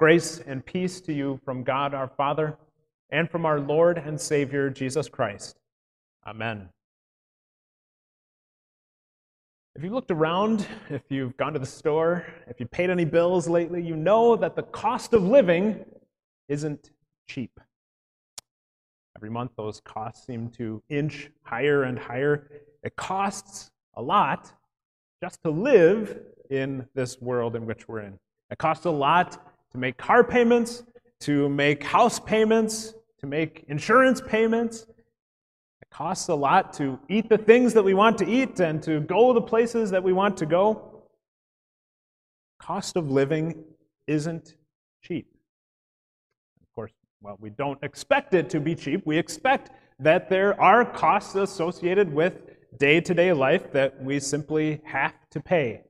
Grace and peace to you from God our Father and from our Lord and Savior Jesus Christ. Amen. If you looked around, if you've gone to the store, if you paid any bills lately, you know that the cost of living isn't cheap. Every month, those costs seem to inch higher and higher. It costs a lot just to live in this world in which we're in. It costs a lot to make car payments, to make house payments, to make insurance payments. It costs a lot to eat the things that we want to eat and to go the places that we want to go. Cost of living isn't cheap. Of course, well, we don't expect it to be cheap. We expect that there are costs associated with day to day life that we simply have to pay.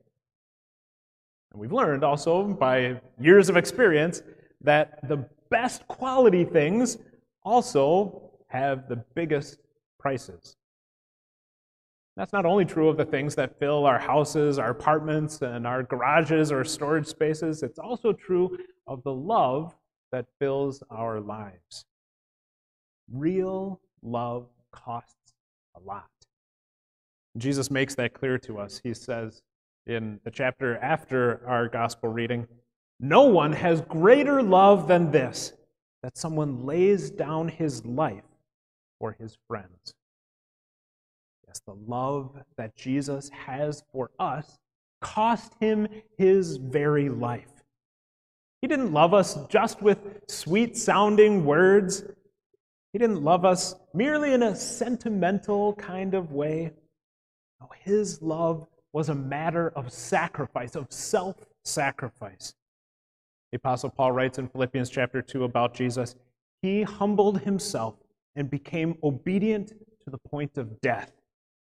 And we've learned also by years of experience that the best quality things also have the biggest prices. That's not only true of the things that fill our houses, our apartments, and our garages or storage spaces, it's also true of the love that fills our lives. Real love costs a lot. Jesus makes that clear to us. He says in the chapter after our gospel reading, No one has greater love than this, that someone lays down his life for his friends. Yes, the love that Jesus has for us cost him his very life. He didn't love us just with sweet sounding words. He didn't love us merely in a sentimental kind of way. No, his love was a matter of sacrifice, of self sacrifice. The Apostle Paul writes in Philippians chapter 2 about Jesus He humbled himself and became obedient to the point of death,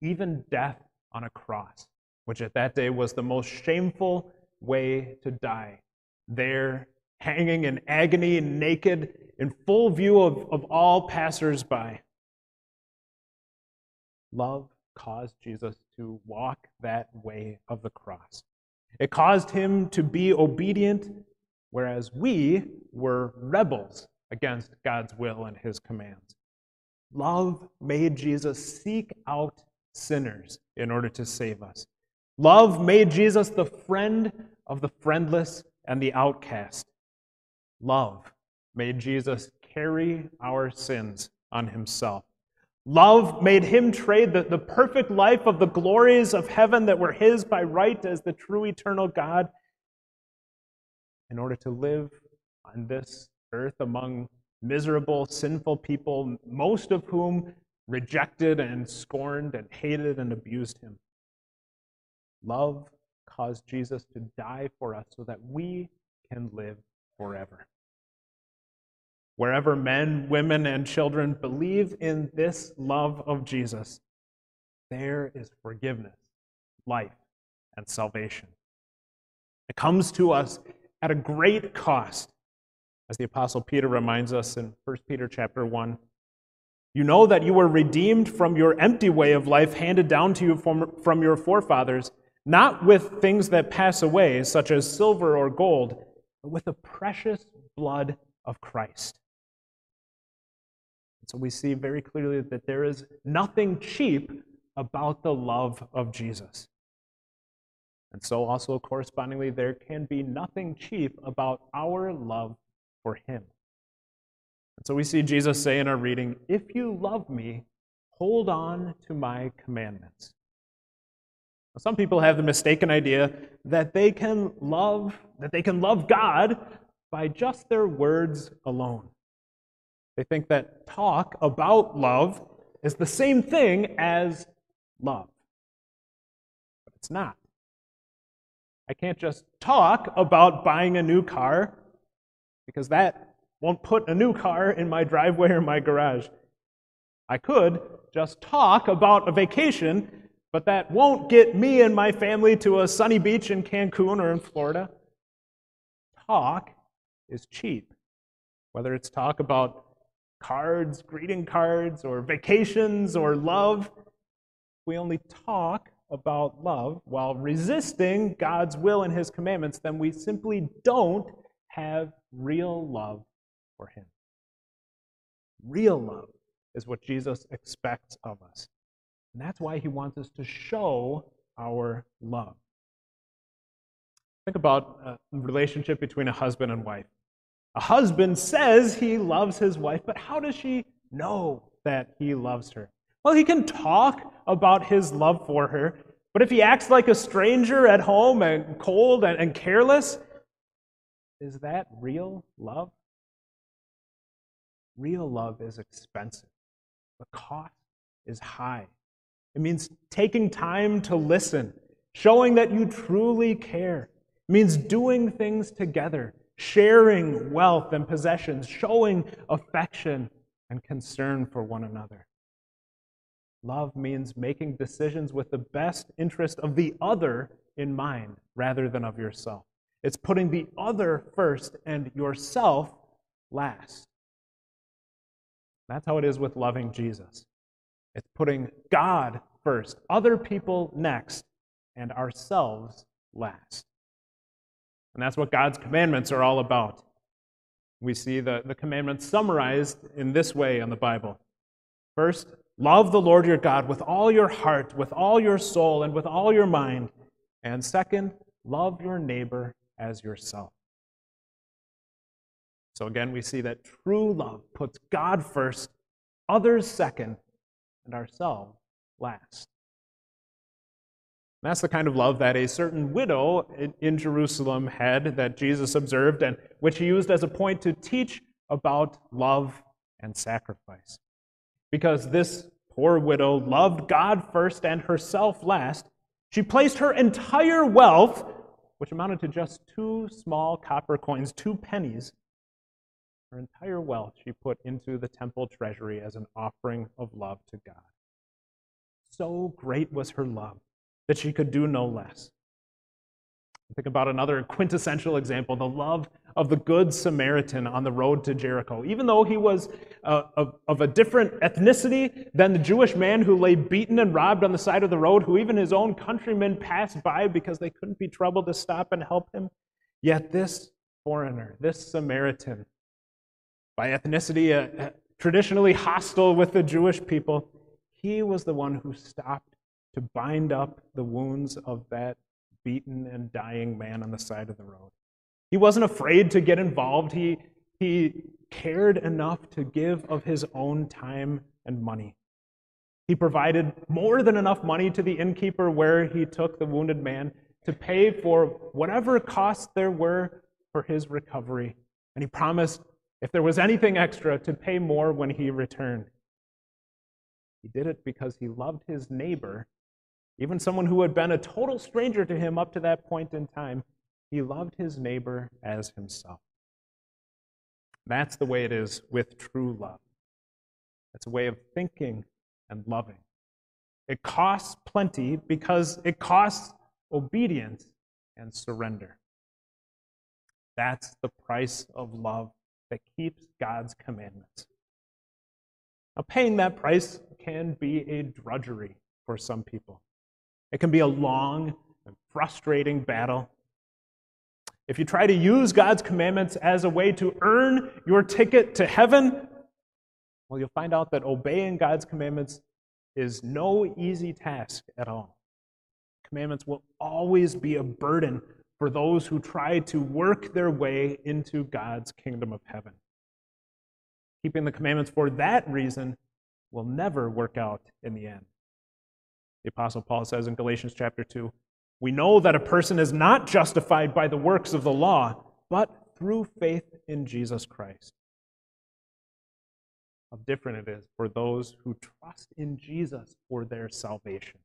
even death on a cross, which at that day was the most shameful way to die. There, hanging in agony, and naked, in full view of, of all passersby. Love caused Jesus to walk that way of the cross. It caused him to be obedient, whereas we were rebels against God's will and his commands. Love made Jesus seek out sinners in order to save us. Love made Jesus the friend of the friendless and the outcast. Love made Jesus carry our sins on himself. Love made him trade the, the perfect life of the glories of heaven that were his by right as the true eternal God in order to live on this earth among miserable, sinful people, most of whom rejected and scorned and hated and abused him. Love caused Jesus to die for us so that we can live forever. Wherever men, women, and children believe in this love of Jesus, there is forgiveness, life, and salvation. It comes to us at a great cost, as the apostle Peter reminds us in 1 Peter chapter 1. You know that you were redeemed from your empty way of life handed down to you from, from your forefathers, not with things that pass away, such as silver or gold, but with the precious blood of Christ so we see very clearly that there is nothing cheap about the love of Jesus. And so, also correspondingly, there can be nothing cheap about our love for Him. And so we see Jesus say in our reading, If you love me, hold on to my commandments. Now, some people have the mistaken idea that they can love, that they can love God by just their words alone. They think that talk about love is the same thing as love. But it's not. I can't just talk about buying a new car because that won't put a new car in my driveway or my garage. I could just talk about a vacation, but that won't get me and my family to a sunny beach in Cancun or in Florida. Talk is cheap. Whether it's talk about cards, greeting cards, or vacations, or love. We only talk about love while resisting God's will and His commandments, then we simply don't have real love for Him. Real love is what Jesus expects of us. And that's why He wants us to show our love. Think about a relationship between a husband and wife. A husband says he loves his wife, but how does she know that he loves her? Well, he can talk about his love for her, but if he acts like a stranger at home and cold and, and careless, is that real love? Real love is expensive. The cost is high. It means taking time to listen, showing that you truly care. It means doing things together, sharing wealth and possessions, showing affection and concern for one another. Love means making decisions with the best interest of the other in mind rather than of yourself. It's putting the other first and yourself last. That's how it is with loving Jesus. It's putting God first, other people next, and ourselves last. And that's what God's commandments are all about. We see the, the commandments summarized in this way in the Bible. First, love the Lord your God with all your heart, with all your soul, and with all your mind. And second, love your neighbor as yourself. So again, we see that true love puts God first, others second, and ourselves last. That's the kind of love that a certain widow in Jerusalem had that Jesus observed and which he used as a point to teach about love and sacrifice. Because this poor widow loved God first and herself last, she placed her entire wealth, which amounted to just two small copper coins, two pennies, her entire wealth she put into the temple treasury as an offering of love to God. So great was her love that she could do no less. Think about another quintessential example the love of the Good Samaritan on the road to Jericho. Even though he was uh, of, of a different ethnicity than the Jewish man who lay beaten and robbed on the side of the road, who even his own countrymen passed by because they couldn't be troubled to stop and help him, yet this foreigner, this Samaritan, by ethnicity uh, uh traditionally hostile with the Jewish people, he was the one who stopped to bind up the wounds of that beaten and dying man on the side of the road. He wasn't afraid to get involved. He, he cared enough to give of his own time and money. He provided more than enough money to the innkeeper where he took the wounded man to pay for whatever costs there were for his recovery. And he promised, if there was anything extra, to pay more when he returned. He did it because he loved his neighbor even someone who had been a total stranger to him up to that point in time, he loved his neighbor as himself. That's the way it is with true love. It's a way of thinking and loving. It costs plenty because it costs obedience and surrender. That's the price of love that keeps God's commandments. Now, paying that price can be a drudgery for some people. It can be a long and frustrating battle. If you try to use God's commandments as a way to earn your ticket to heaven, well, you'll find out that obeying God's commandments is no easy task at all. Commandments will always be a burden for those who try to work their way into God's kingdom of heaven. Keeping the commandments for that reason will never work out in the end. The Apostle Paul says in Galatians chapter 2 We know that a person is not justified by the works of the law, but through faith in Jesus Christ. How different it is for those who trust in Jesus for their salvation.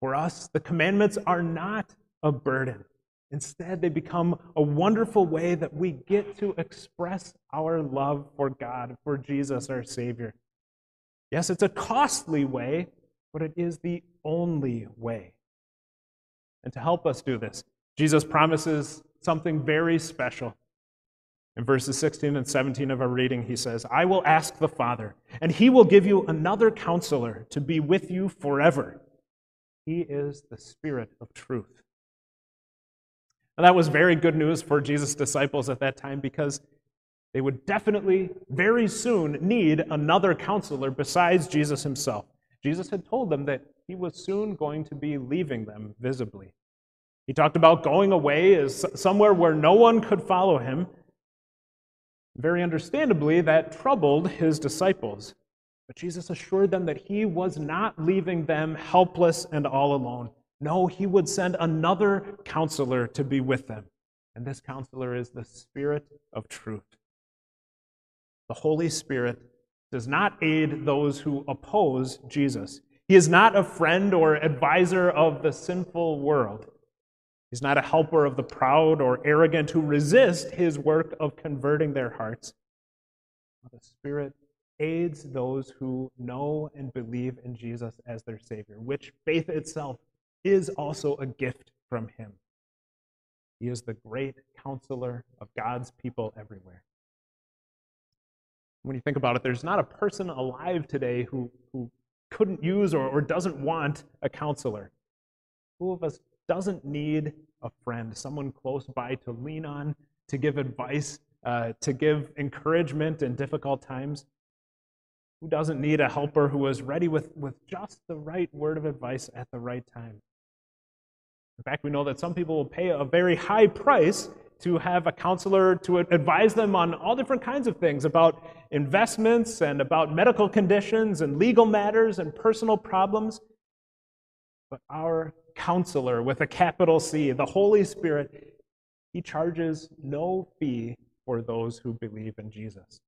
For us, the commandments are not a burden. Instead, they become a wonderful way that we get to express our love for God, for Jesus, our Savior. Yes, it's a costly way, but it is the only way. And to help us do this, Jesus promises something very special. In verses 16 and 17 of our reading, he says, I will ask the Father, and he will give you another counselor to be with you forever. He is the Spirit of truth. And that was very good news for Jesus' disciples at that time because they would definitely very soon need another counselor besides Jesus himself. Jesus had told them that he was soon going to be leaving them visibly. He talked about going away as somewhere where no one could follow him. Very understandably, that troubled his disciples. But Jesus assured them that he was not leaving them helpless and all alone. No, he would send another counselor to be with them. And this counselor is the Spirit of truth. The Holy Spirit does not aid those who oppose Jesus. He is not a friend or advisor of the sinful world. He's not a helper of the proud or arrogant who resist his work of converting their hearts. The Spirit aids those who know and believe in Jesus as their Savior, which faith itself is also a gift from Him. He is the great counselor of God's people everywhere. When you think about it, there's not a person alive today who, who couldn't use or, or doesn't want a counselor. Who of us doesn't need a friend, someone close by to lean on, to give advice, uh, to give encouragement in difficult times? Who doesn't need a helper who is ready with, with just the right word of advice at the right time? In fact, we know that some people will pay a very high price to have a counselor to advise them on all different kinds of things about investments and about medical conditions and legal matters and personal problems. But our counselor with a capital C, the Holy Spirit, he charges no fee for those who believe in Jesus.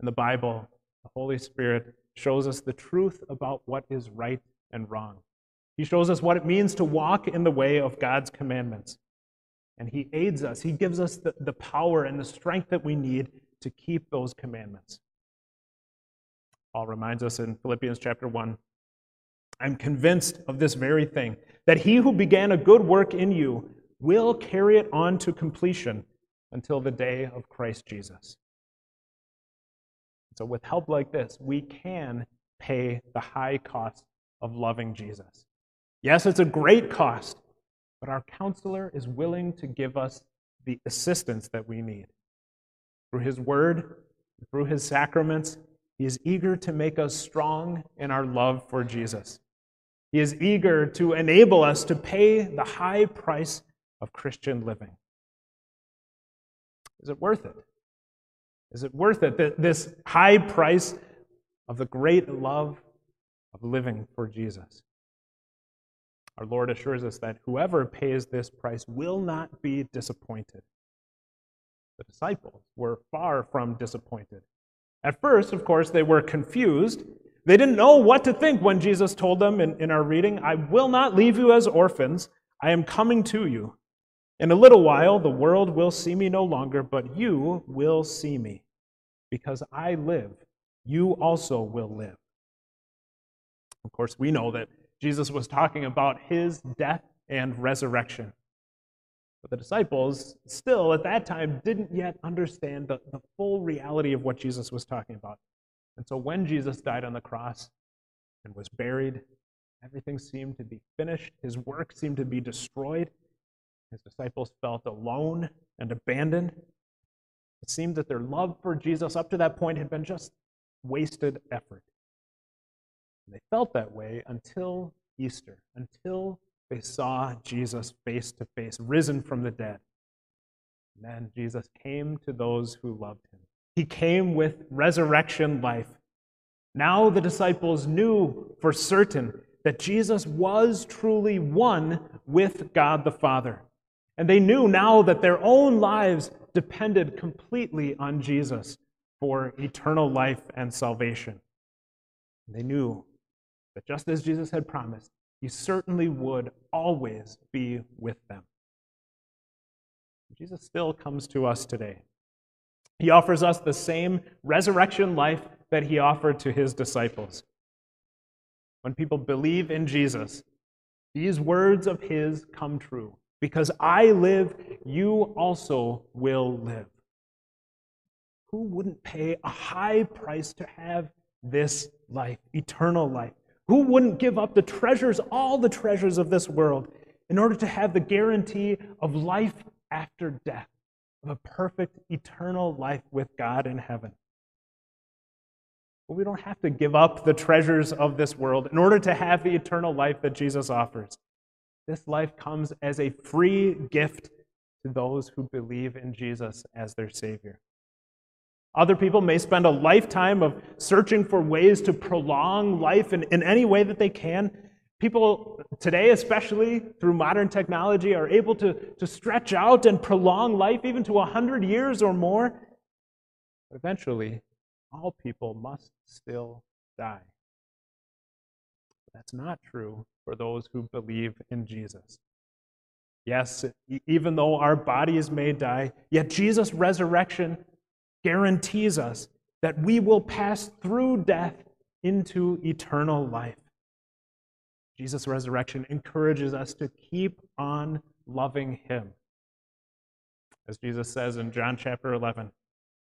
In the Bible, the Holy Spirit shows us the truth about what is right and wrong. He shows us what it means to walk in the way of God's commandments. And He aids us, He gives us the, the power and the strength that we need to keep those commandments. Paul reminds us in Philippians chapter 1 I'm convinced of this very thing, that he who began a good work in you will carry it on to completion until the day of Christ Jesus. So, with help like this, we can pay the high cost of loving Jesus. Yes, it's a great cost, but our counselor is willing to give us the assistance that we need. Through his word, through his sacraments, he is eager to make us strong in our love for Jesus. He is eager to enable us to pay the high price of Christian living. Is it worth it? Is it worth it, this high price of the great love of living for Jesus? Our Lord assures us that whoever pays this price will not be disappointed. The disciples were far from disappointed. At first, of course, they were confused. They didn't know what to think when Jesus told them in, in our reading, I will not leave you as orphans, I am coming to you. In a little while, the world will see me no longer, but you will see me. Because I live, you also will live. Of course, we know that Jesus was talking about his death and resurrection. But the disciples, still at that time, didn't yet understand the, the full reality of what Jesus was talking about. And so when Jesus died on the cross and was buried, everything seemed to be finished. His work seemed to be destroyed. His disciples felt alone and abandoned. It seemed that their love for Jesus up to that point had been just wasted effort. And they felt that way until Easter, until they saw Jesus face to face, risen from the dead. And then Jesus came to those who loved him. He came with resurrection life. Now the disciples knew for certain that Jesus was truly one with God the Father. And they knew now that their own lives depended completely on Jesus for eternal life and salvation. They knew that just as Jesus had promised, he certainly would always be with them. Jesus still comes to us today. He offers us the same resurrection life that he offered to his disciples. When people believe in Jesus, these words of his come true. Because I live, you also will live. Who wouldn't pay a high price to have this life, eternal life? Who wouldn't give up the treasures, all the treasures of this world, in order to have the guarantee of life after death, of a perfect eternal life with God in heaven. But we don't have to give up the treasures of this world in order to have the eternal life that Jesus offers. This life comes as a free gift to those who believe in Jesus as their Savior. Other people may spend a lifetime of searching for ways to prolong life in, in any way that they can. People today, especially through modern technology, are able to, to stretch out and prolong life even to 100 years or more. But eventually, all people must still die. That's not true for those who believe in Jesus. Yes, even though our bodies may die, yet Jesus' resurrection guarantees us that we will pass through death into eternal life. Jesus' resurrection encourages us to keep on loving him. As Jesus says in John chapter 11,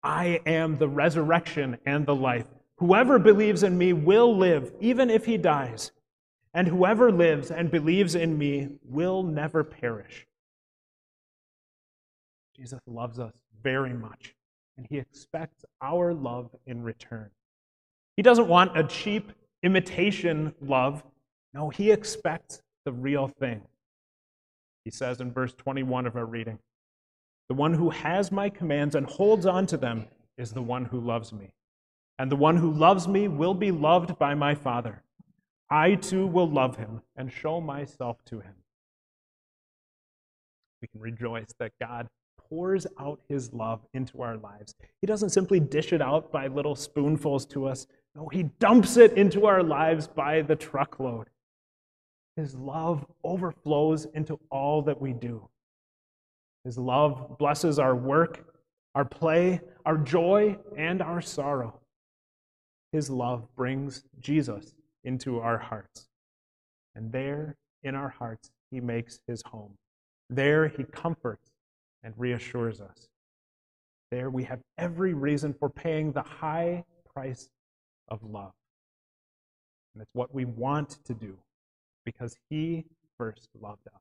I am the resurrection and the life. Whoever believes in me will live, even if he dies. And whoever lives and believes in me will never perish. Jesus loves us very much and he expects our love in return. He doesn't want a cheap imitation love. No, he expects the real thing. He says in verse 21 of our reading The one who has my commands and holds on to them is the one who loves me. And the one who loves me will be loved by my Father. I too will love him and show myself to him. We can rejoice that God pours out his love into our lives. He doesn't simply dish it out by little spoonfuls to us. No, he dumps it into our lives by the truckload. His love overflows into all that we do. His love blesses our work, our play, our joy, and our sorrow. His love brings Jesus into our hearts. And there in our hearts, he makes his home. There he comforts and reassures us. There we have every reason for paying the high price of love. And it's what we want to do because He first loved us.